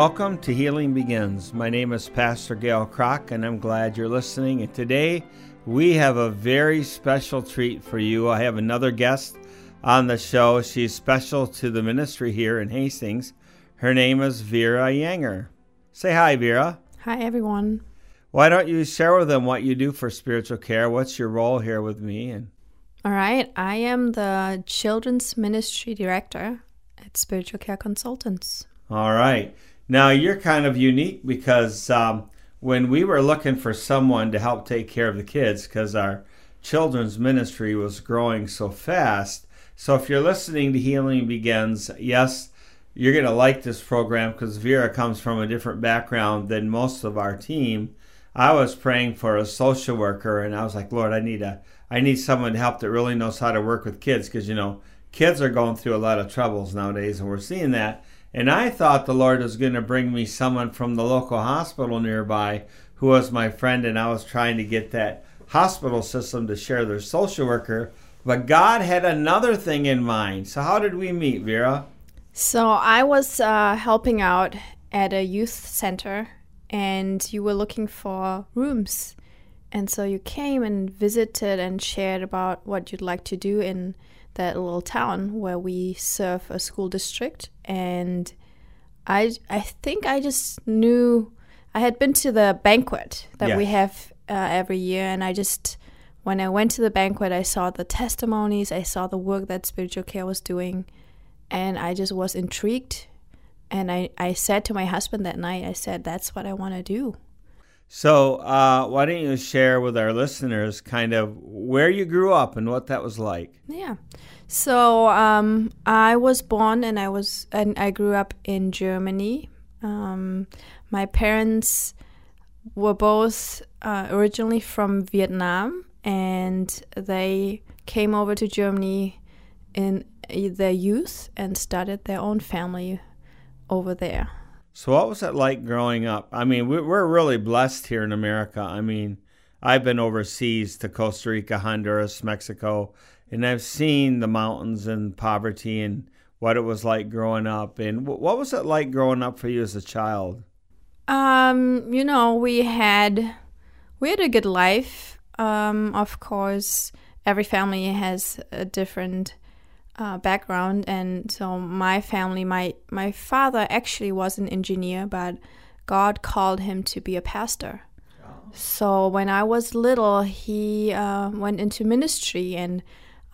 Welcome to Healing Begins. My name is Pastor Gale Kragt, and I'm glad you're listening. And today we have a very special treat for you. I have another guest on the show. She's special to the ministry here in Hastings. Her name is Vera Yanger. Say hi, Vera. Hi, everyone. Why don't you share with them what you do for spiritual care? What's your role here with me? And all right, I am the children's ministry director at Spiritual Care Consultants. All right. Now, you're kind of unique because um, when we were looking for someone to help take care of the kids, because our children's ministry was growing so fast. So, if you're listening to Healing Begins, yes, you're going to like this program because Vera comes from a different background than most of our team. I was praying for a social worker, and I was like, Lord, I need a, I need someone to help that really knows how to work with kids, because you know, kids are going through a lot of troubles nowadays, and we're seeing that. And I thought the Lord was going to bring me someone from the local hospital nearby who was my friend, and I was trying to get that hospital system to share their social worker. But God had another thing in mind. So, how did we meet, Vera? So, I was uh, helping out at a youth center, and you were looking for rooms. And so, you came and visited and shared about what you'd like to do in that little town where we serve a school district and I I think I just knew I had been to the banquet that we have uh, every year and I just when I went to the banquet I saw the testimonies I saw the work that spiritual care was doing and I just was intrigued. And I, I said to my husband that night I said that's what I want to do so, uh, why don't you share with our listeners kind of where you grew up and what that was like? Yeah. So, um, I was born and I was and I grew up in Germany. Um, my parents were both uh, originally from Vietnam, and they came over to Germany in their youth and started their own family over there. So, what was it like growing up? I mean, we're really blessed here in America. I mean, I've been overseas to Costa Rica, Honduras, Mexico, and I've seen the mountains and poverty and what it was like growing up. And what was it like growing up for you as a child? Um, you know, we had we had a good life. Um, of course, every family has a different uh, background, and so my family, my my father actually was an engineer, but God called him to be a pastor. So when I was little, he uh, went into ministry, and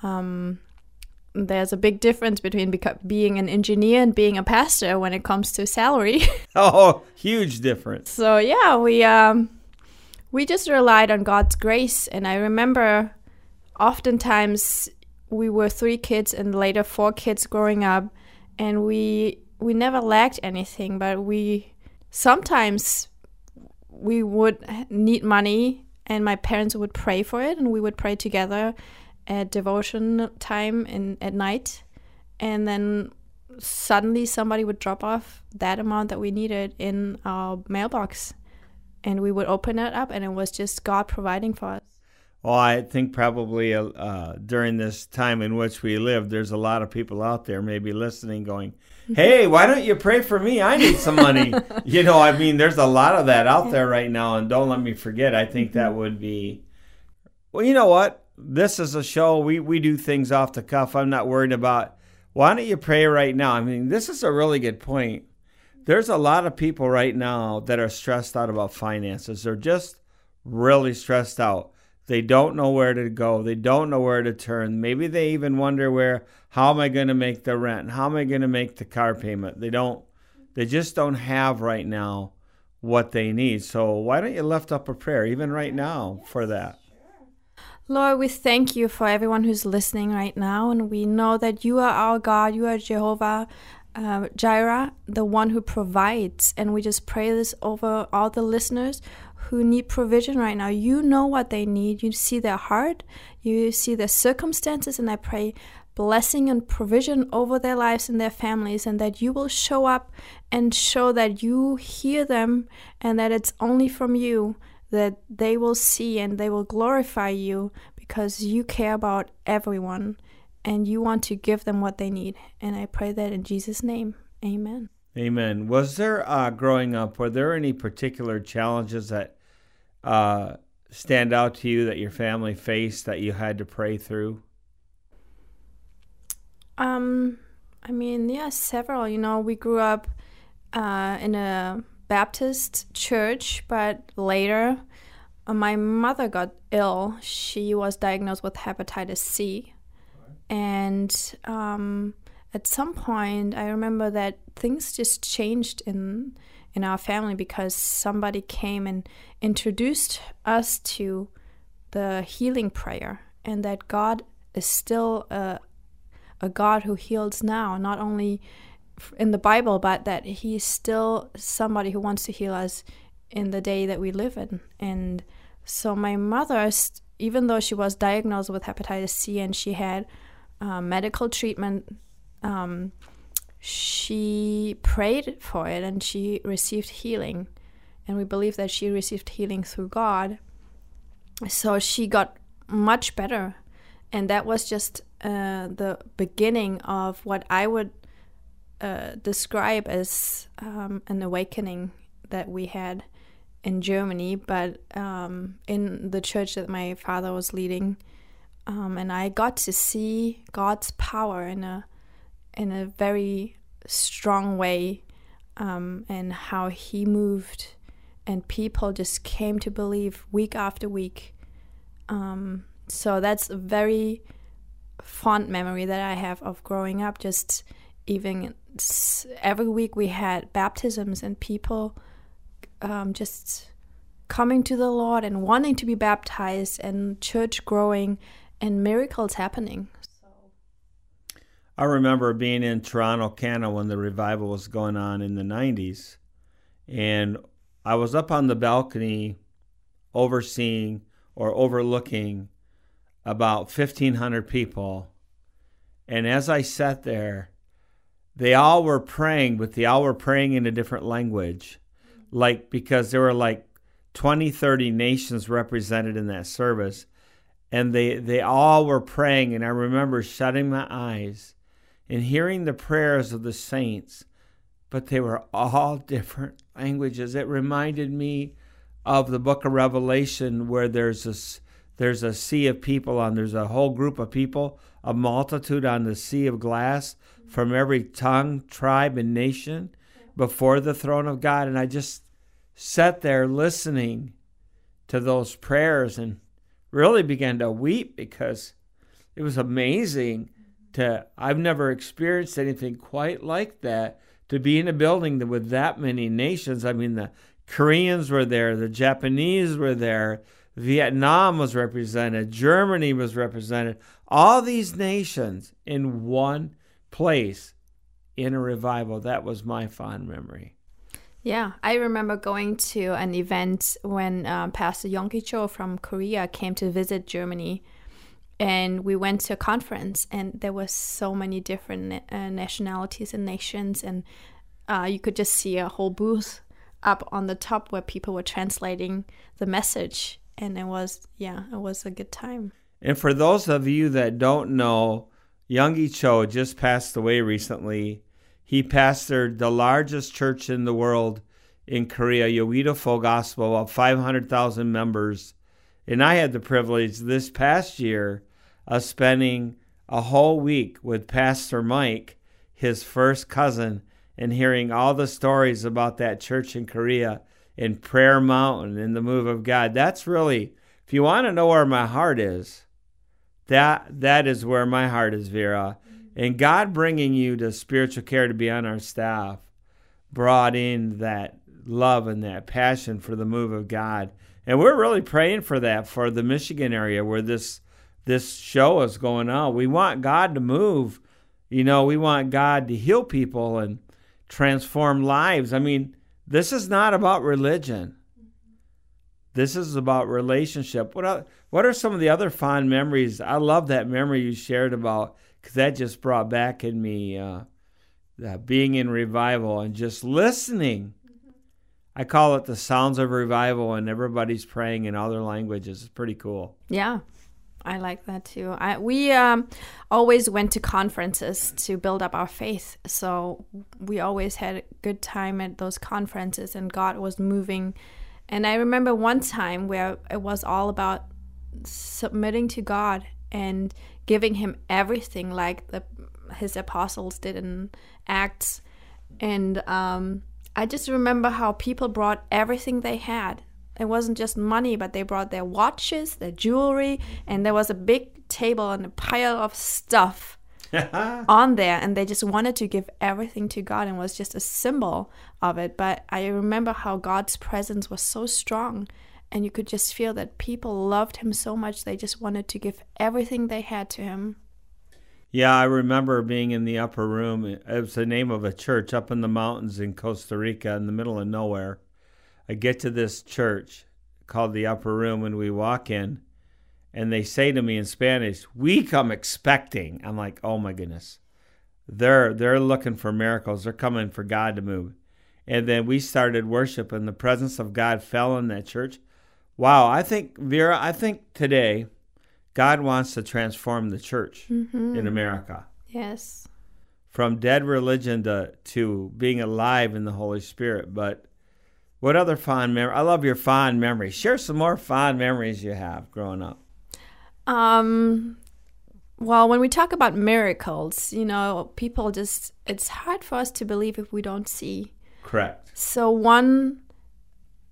um, there's a big difference between beca- being an engineer and being a pastor when it comes to salary. oh, huge difference. So yeah, we um, we just relied on God's grace, and I remember oftentimes we were three kids and later four kids growing up and we we never lacked anything but we sometimes we would need money and my parents would pray for it and we would pray together at devotion time and at night. And then suddenly somebody would drop off that amount that we needed in our mailbox and we would open it up and it was just god providing for us well, I think probably uh, uh, during this time in which we live, there's a lot of people out there maybe listening going, hey, why don't you pray for me? I need some money. you know, I mean, there's a lot of that out there right now. And don't let me forget, I think that mm-hmm. would be, well, you know what? This is a show. We, we do things off the cuff. I'm not worried about, why don't you pray right now? I mean, this is a really good point. There's a lot of people right now that are stressed out about finances. They're just really stressed out they don't know where to go. They don't know where to turn. Maybe they even wonder where, how am I going to make the rent? How am I going to make the car payment? They don't, they just don't have right now what they need. So why don't you lift up a prayer, even right now, for that? Lord, we thank you for everyone who's listening right now. And we know that you are our God, you are Jehovah uh, Jireh, the one who provides. And we just pray this over all the listeners who need provision right now. You know what they need. You see their heart, you see their circumstances, and I pray blessing and provision over their lives and their families, and that you will show up and show that you hear them and that it's only from you that they will see and they will glorify you because you care about everyone and you want to give them what they need. And I pray that in Jesus' name. Amen. Amen. Was there uh, growing up? Were there any particular challenges that uh, stand out to you that your family faced that you had to pray through? Um, I mean, yeah, several. You know, we grew up uh, in a Baptist church, but later uh, my mother got ill. She was diagnosed with hepatitis C. And um, at some point, I remember that things just changed in in our family because somebody came and introduced us to the healing prayer, and that God is still a a God who heals now, not only in the Bible, but that He's still somebody who wants to heal us in the day that we live in. And so, my mother, even though she was diagnosed with hepatitis C and she had uh, medical treatment, um, she prayed for it and she received healing. And we believe that she received healing through God. So she got much better. And that was just uh, the beginning of what I would uh, describe as um, an awakening that we had in Germany, but um, in the church that my father was leading. Um, and I got to see God's power in a in a very strong way, um, and how He moved, and people just came to believe week after week. Um, so that's a very fond memory that I have of growing up. Just even every week we had baptisms and people um, just coming to the Lord and wanting to be baptized and church growing and miracles happening. I remember being in Toronto, Canada when the revival was going on in the 90s. And I was up on the balcony overseeing or overlooking about 1,500 people. And as I sat there, they all were praying, but they all were praying in a different language. Like, because there were like 20, 30 nations represented in that service. And they, they all were praying. And I remember shutting my eyes and hearing the prayers of the saints, but they were all different languages. It reminded me of the book of Revelation where there's this there's a sea of people on there's a whole group of people a multitude on the sea of glass from every tongue tribe and nation before the throne of god and i just sat there listening to those prayers and really began to weep because it was amazing to i've never experienced anything quite like that to be in a building with that many nations i mean the koreans were there the japanese were there Vietnam was represented, Germany was represented, all these nations in one place in a revival. That was my fond memory. Yeah, I remember going to an event when uh, Pastor Yonggi Cho from Korea came to visit Germany. And we went to a conference, and there were so many different uh, nationalities and nations, and uh, you could just see a whole booth up on the top where people were translating the message and it was yeah it was a good time and for those of you that don't know Yonggi Cho just passed away recently he pastored the largest church in the world in Korea Yoido Full Gospel of 500,000 members and I had the privilege this past year of spending a whole week with Pastor Mike his first cousin and hearing all the stories about that church in Korea in Prayer Mountain in the move of God. That's really, if you want to know where my heart is, that that is where my heart is, Vera. And God bringing you to spiritual care to be on our staff brought in that love and that passion for the move of God. And we're really praying for that for the Michigan area where this this show is going on. We want God to move. You know, we want God to heal people and transform lives. I mean, this is not about religion. This is about relationship. What are, what are some of the other fond memories? I love that memory you shared about because that just brought back in me uh, being in revival and just listening. I call it the sounds of revival, and everybody's praying in other languages. It's pretty cool. Yeah, I like that too. I, we um, always went to conferences to build up our faith. So we always had a good time at those conferences, and God was moving. And I remember one time where it was all about submitting to God and giving Him everything, like the, His apostles did in Acts. And um, I just remember how people brought everything they had it wasn't just money, but they brought their watches, their jewelry, and there was a big table and a pile of stuff on there. And they just wanted to give everything to God and was just a symbol of it. But I remember how God's presence was so strong. And you could just feel that people loved him so much, they just wanted to give everything they had to him. Yeah, I remember being in the upper room. It was the name of a church up in the mountains in Costa Rica in the middle of nowhere I get to this church called the Upper Room and we walk in, and they say to me in Spanish, "We come expecting." I'm like, "Oh my goodness." They're they're looking for miracles. They're coming for God to move. And then we started worship and the presence of God fell in that church. Wow, I think Vera, I think today God wants to transform the church mm-hmm. in America. Yes. From dead religion to to being alive in the Holy Spirit, but what other fond memory? I love your fond memories. Share some more fond memories you have growing up. Um, well, when we talk about miracles, you know, people just, it's hard for us to believe if we don't see. Correct. So, one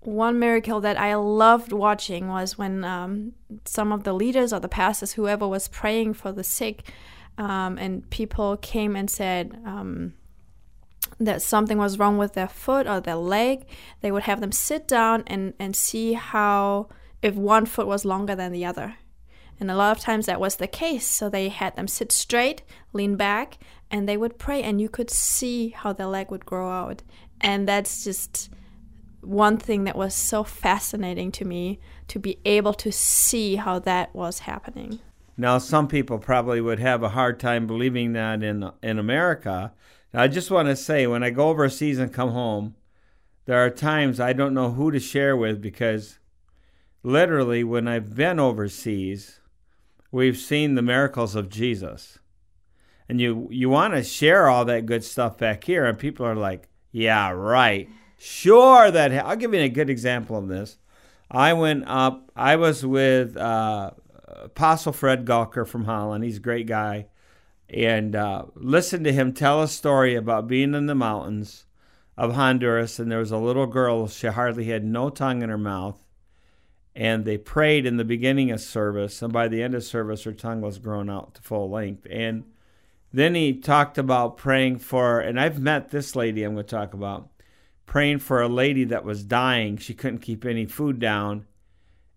one miracle that I loved watching was when um, some of the leaders or the pastors, whoever was praying for the sick, um, and people came and said, um, that something was wrong with their foot or their leg, they would have them sit down and, and see how if one foot was longer than the other. And a lot of times that was the case. So they had them sit straight, lean back, and they would pray, and you could see how their leg would grow out. And that's just one thing that was so fascinating to me to be able to see how that was happening. Now, some people probably would have a hard time believing that in in America now, I just want to say when I go overseas and come home, there are times I don't know who to share with because literally when I've been overseas, we've seen the miracles of Jesus. And you you want to share all that good stuff back here and people are like, "Yeah, right. Sure that. I'll give you a good example of this. I went up, I was with uh, Apostle Fred Gulker from Holland. He's a great guy and uh, listened to him tell a story about being in the mountains of Honduras. And there was a little girl, she hardly had no tongue in her mouth. And they prayed in the beginning of service. And by the end of service, her tongue was grown out to full length. And then he talked about praying for, and I've met this lady I'm going to talk about, praying for a lady that was dying. She couldn't keep any food down.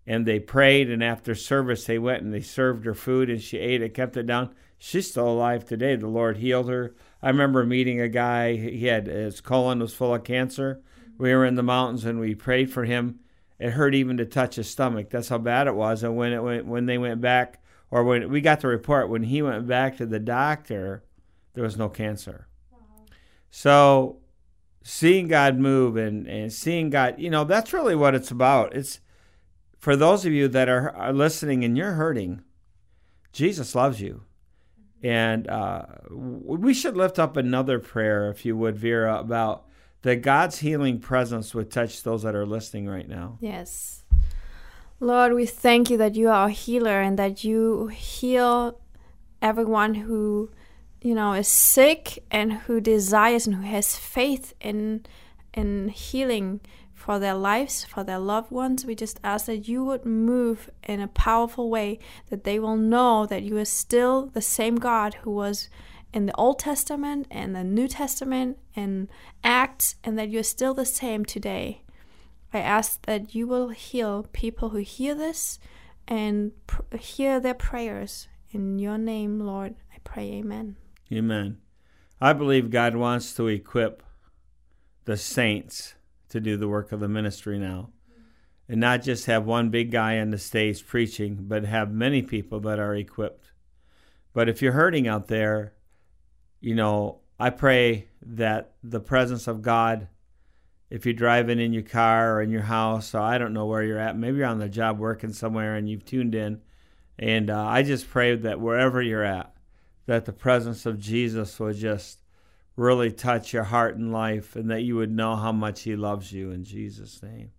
And they prayed, and after service, they went and they served her food, and she ate it, kept it down she's still alive today. The Lord healed her. I remember meeting a guy. He had his colon was full of cancer. We were in the mountains and we prayed for him. It hurt even to touch his stomach. That's how bad it was. And when it went, when they went back, or when we got the report, when he went back to the doctor, there was no cancer. So, seeing God move and and seeing God, you know, that's really what it's about. It's for those of you that are, are listening and you're hurting. Jesus loves you. And uh, we should lift up another prayer, if you would, Vera, about that God's healing presence would touch those that are listening right now. Yes. Lord, we thank you that you are a healer and that you heal everyone who, you know, is sick and who desires and who has faith in in healing for their lives, for their loved ones. We just ask that you would move in a powerful way, that they will know that you are still the same God who was in the Old Testament and the New Testament and Acts, and that you're still the same today. I ask that you will heal people who hear this and pr- hear their prayers. In your name, Lord, I pray, Amen. Amen. I believe God wants to equip the saints to do the work of the ministry now. And not just have one big guy on the stage preaching, but have many people that are equipped. But if you're hurting out there, you know, I pray that the presence of God, if you're driving in your car or in your house, or I don't know where you're at, maybe you're on the job working somewhere and you've tuned in And uh, I just pray that wherever you're at, that the presence of Jesus would just really touch your heart and life and that you would know how much he loves you in Jesus' name.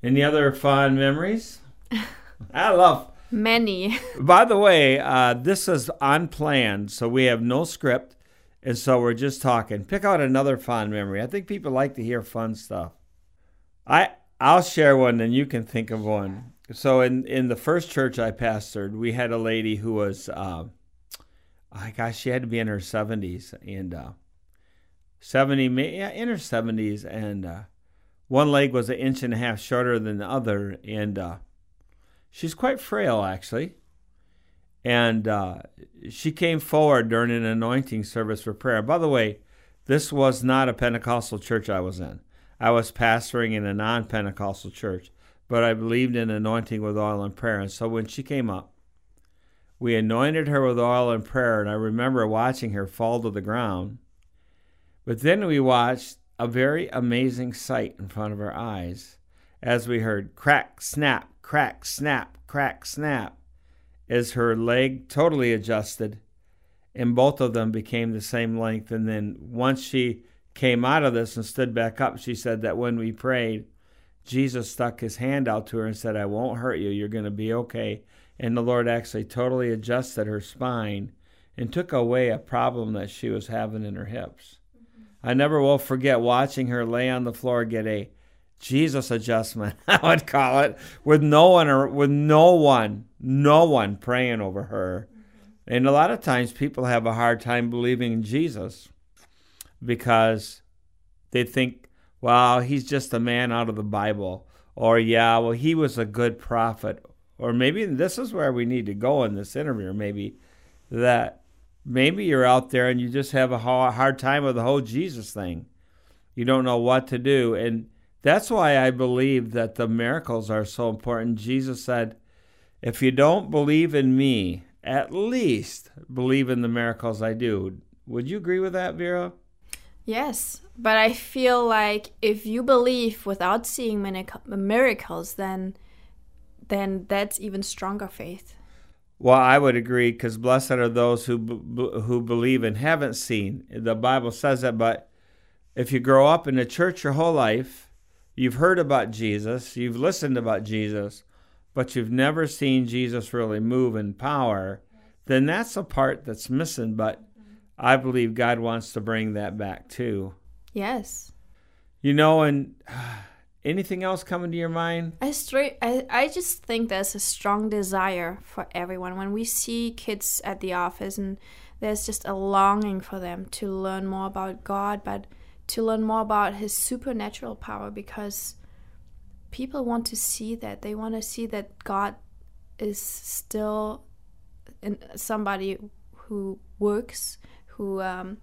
Any other fond memories? I love many. By the way, uh, this is unplanned, so we have no script, and so we're just talking. Pick out another fond memory. I think people like to hear fun stuff. I I'll share one, and you can think of one. So in in the first church I pastored, we had a lady who was, uh, oh gosh, she had to be in her seventies and uh, seventy, yeah, in her seventies, and uh, one leg was an inch and a half shorter than the other, and uh, she's quite frail actually. And uh, she came forward during an anointing service for prayer. By the way, this was not a Pentecostal church I was in. I was pastoring in a non Pentecostal church, but I believed in anointing with oil and prayer. And so when she came up, we anointed her with oil and prayer. And I remember watching her fall to the ground. But then we watched a very amazing sight in front of our eyes as we heard crack, snap, crack, snap, crack, snap, as her leg totally adjusted and both of them became the same length. And then once she came out of this and stood back up, she said that when we prayed, Jesus stuck his hand out to her and said, I won't hurt you. You're going to be okay. And the Lord actually totally adjusted her spine and took away a problem that she was having in her hips. Mm-hmm. I never will forget watching her lay on the floor get a Jesus adjustment, I would call it, with no one or with no one, no one praying over her. Mm-hmm. And a lot of times people have a hard time believing in Jesus because they think, well, he's just a man out of the Bible. Or, yeah, well, he was a good prophet. Or maybe this is where we need to go in this interview, maybe that maybe you're out there and you just have a hard time with the whole Jesus thing. You don't know what to do. And that's why I believe that the miracles are so important. Jesus said, If you don't believe in me, at least believe in the miracles I do. Would you agree with that, Vera? Yes, but I feel like if you believe without seeing miracles, then then that's even stronger faith. Well, I would agree because blessed are those who who believe and haven't seen. The Bible says that, but if you grow up in the church your whole life You've heard about Jesus, you've listened about Jesus, but you've never seen Jesus really move in power, then that's a part that's missing. But I believe God wants to bring that back too. Yes. You know, and anything else coming to your mind? I straight I, I just think there's a strong desire for everyone. When we see kids at the office and there's just a longing for them to learn more about God, but to learn more about his supernatural power because people want to see that. They want to see that God is still in somebody who works, who um,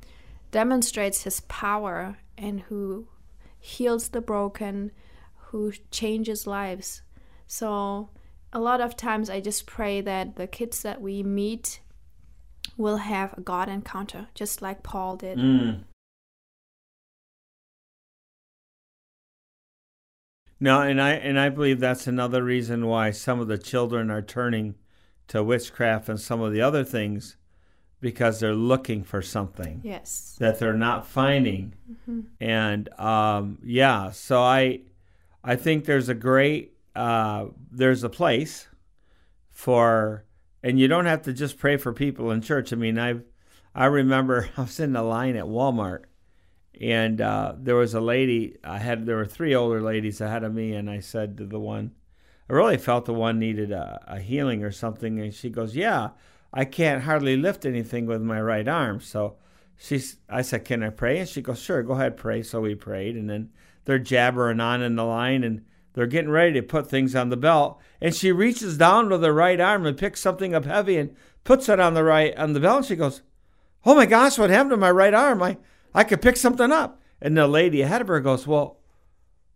demonstrates his power, and who heals the broken, who changes lives. So, a lot of times I just pray that the kids that we meet will have a God encounter, just like Paul did. Mm. No, and I and I believe that's another reason why some of the children are turning to witchcraft and some of the other things because they're looking for something. Yes. That they're not finding. Mm-hmm. And um, yeah, so I I think there's a great uh, there's a place for and you don't have to just pray for people in church. I mean, I I remember I was in the line at Walmart and uh, there was a lady I had. There were three older ladies ahead of me, and I said to the one, I really felt the one needed a, a healing or something, and she goes, "Yeah, I can't hardly lift anything with my right arm." So she's, I said, "Can I pray?" And she goes, "Sure, go ahead, pray." So we prayed, and then they're jabbering on in the line, and they're getting ready to put things on the belt, and she reaches down with her right arm and picks something up heavy and puts it on the right on the belt. And she goes, "Oh my gosh, what happened to my right arm?" I I could pick something up. And the lady ahead of her goes, Well,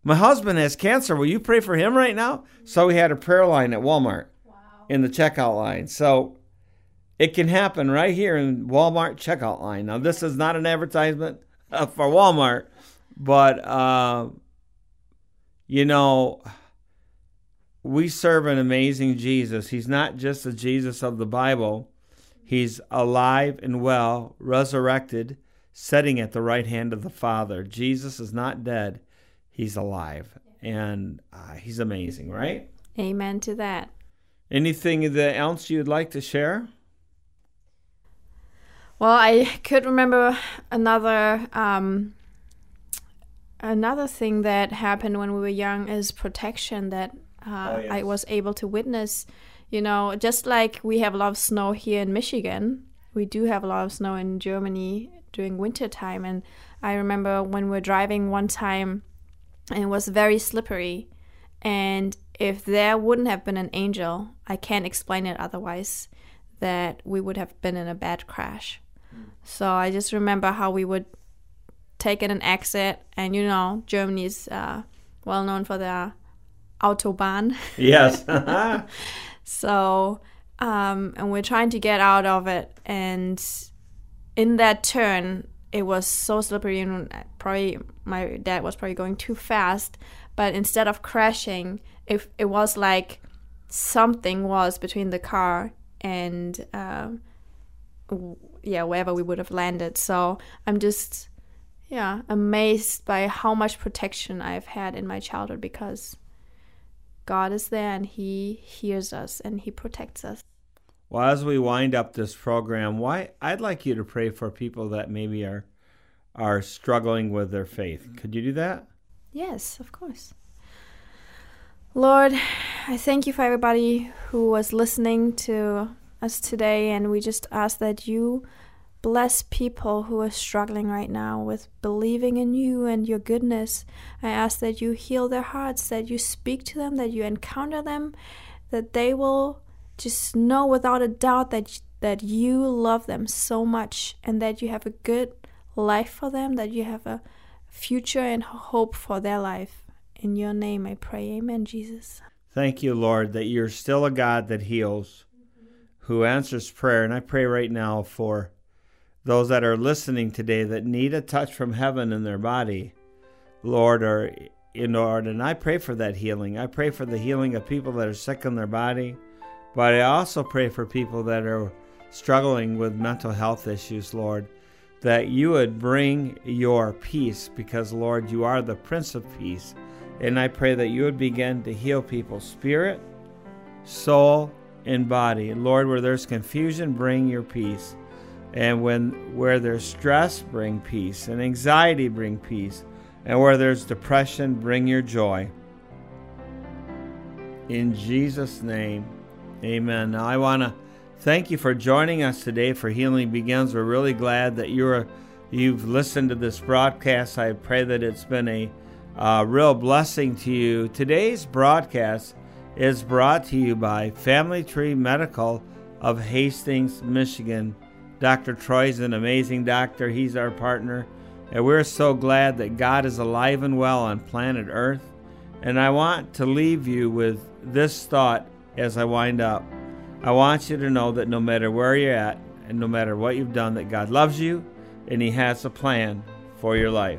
my husband has cancer. Will you pray for him right now? So we had a prayer line at Walmart wow. in the checkout line. So it can happen right here in Walmart checkout line. Now, this is not an advertisement uh, for Walmart, but, uh, you know, we serve an amazing Jesus. He's not just the Jesus of the Bible, He's alive and well, resurrected, sitting at the right hand of the Father. Jesus is not dead, He's alive. And uh, He's amazing, right? Amen to that. Anything else you'd like to share? Well, I could remember another um, another thing that happened when we were young is protection that uh, oh, yes. I was able to witness. You know, just like we have a lot of snow here in Michigan, we do have a lot of snow in Germany during winter time. And I remember when we were driving one time, and it was very slippery. And if there wouldn't have been an angel, I can't explain it otherwise, that we would have been in a bad crash. So I just remember how we would take an exit, and you know, Germany is uh, well known for their autobahn. Yes. so, um, and we're trying to get out of it, and in that turn, it was so slippery, and probably my dad was probably going too fast. But instead of crashing, it it was like something was between the car and. Um, yeah wherever we would have landed so i'm just yeah amazed by how much protection i've had in my childhood because god is there and he hears us and he protects us. Well as we wind up this program why i'd like you to pray for people that maybe are are struggling with their faith. Could you do that? Yes of course. Lord i thank you for everybody who was listening to us today, and we just ask that you bless people who are struggling right now with believing in you and your goodness. I ask that you heal their hearts, that you speak to them, that you encounter them, that they will just know without a doubt that that you love them so much and that you have a good life for them, that you have a future and hope for their life. In your name I pray. Amen, Jesus. Thank you, Lord, that you're still a God that heals who answers prayer. And I pray right now for those that are listening today that need a touch from heaven in their body, Lord, or in Lord. And I pray for that healing. I pray for the healing of people that are sick in their body, but I also pray for people that are struggling with mental health issues, Lord, that you would bring your peace because, Lord, you are the Prince of Peace. And I pray that you would begin to heal people's spirit, soul, and body. Lord, where there's confusion, bring your peace. And when where there's stress, bring peace. And anxiety, bring peace. And where there's depression, bring your joy. In Jesus' name, amen. Now I want to thank you for joining us today for Healing Begins. We're really glad that you're you've listened to this broadcast. I pray that it's been a real blessing to you. Today's broadcast is brought to you by Family Tree Medical of Hastings, Michigan. Dr. Troy's an amazing doctor. He's our partner. And we're so glad that God is alive and well on planet Earth. And I want to leave you with this thought as I wind up. I want you to know that no matter where you're at and no matter what you've done, that God loves you and He has a plan for your life.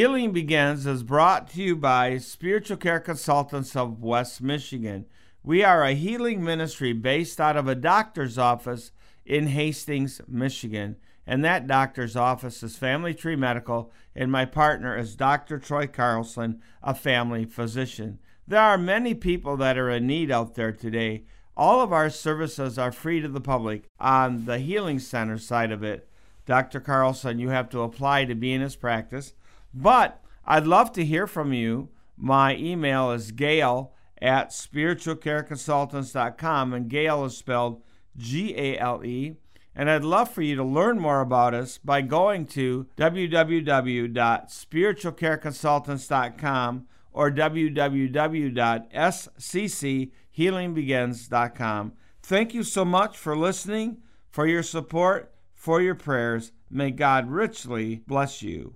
Healing Begins is brought to you by Spiritual Care Consultants of West Michigan. We are a healing ministry based out of a doctor's office in Hastings, Michigan. And that doctor's office is Family Tree Medical, and my partner is Dr. Troy Carlson, a family physician. There are many people that are in need out there today. All of our services are free to the public on the Healing Center side of it. Dr. Carlson, you have to apply to be in his practice. But I'd love to hear from you. My email is gale at spiritualcareconsultants.com, and Gale is spelled G A L E. And I'd love for you to learn more about us by going to www.spiritualcareconsultants.com or www.scchealingbegins.com. Thank you so much for listening, for your support, for your prayers. May God richly bless you.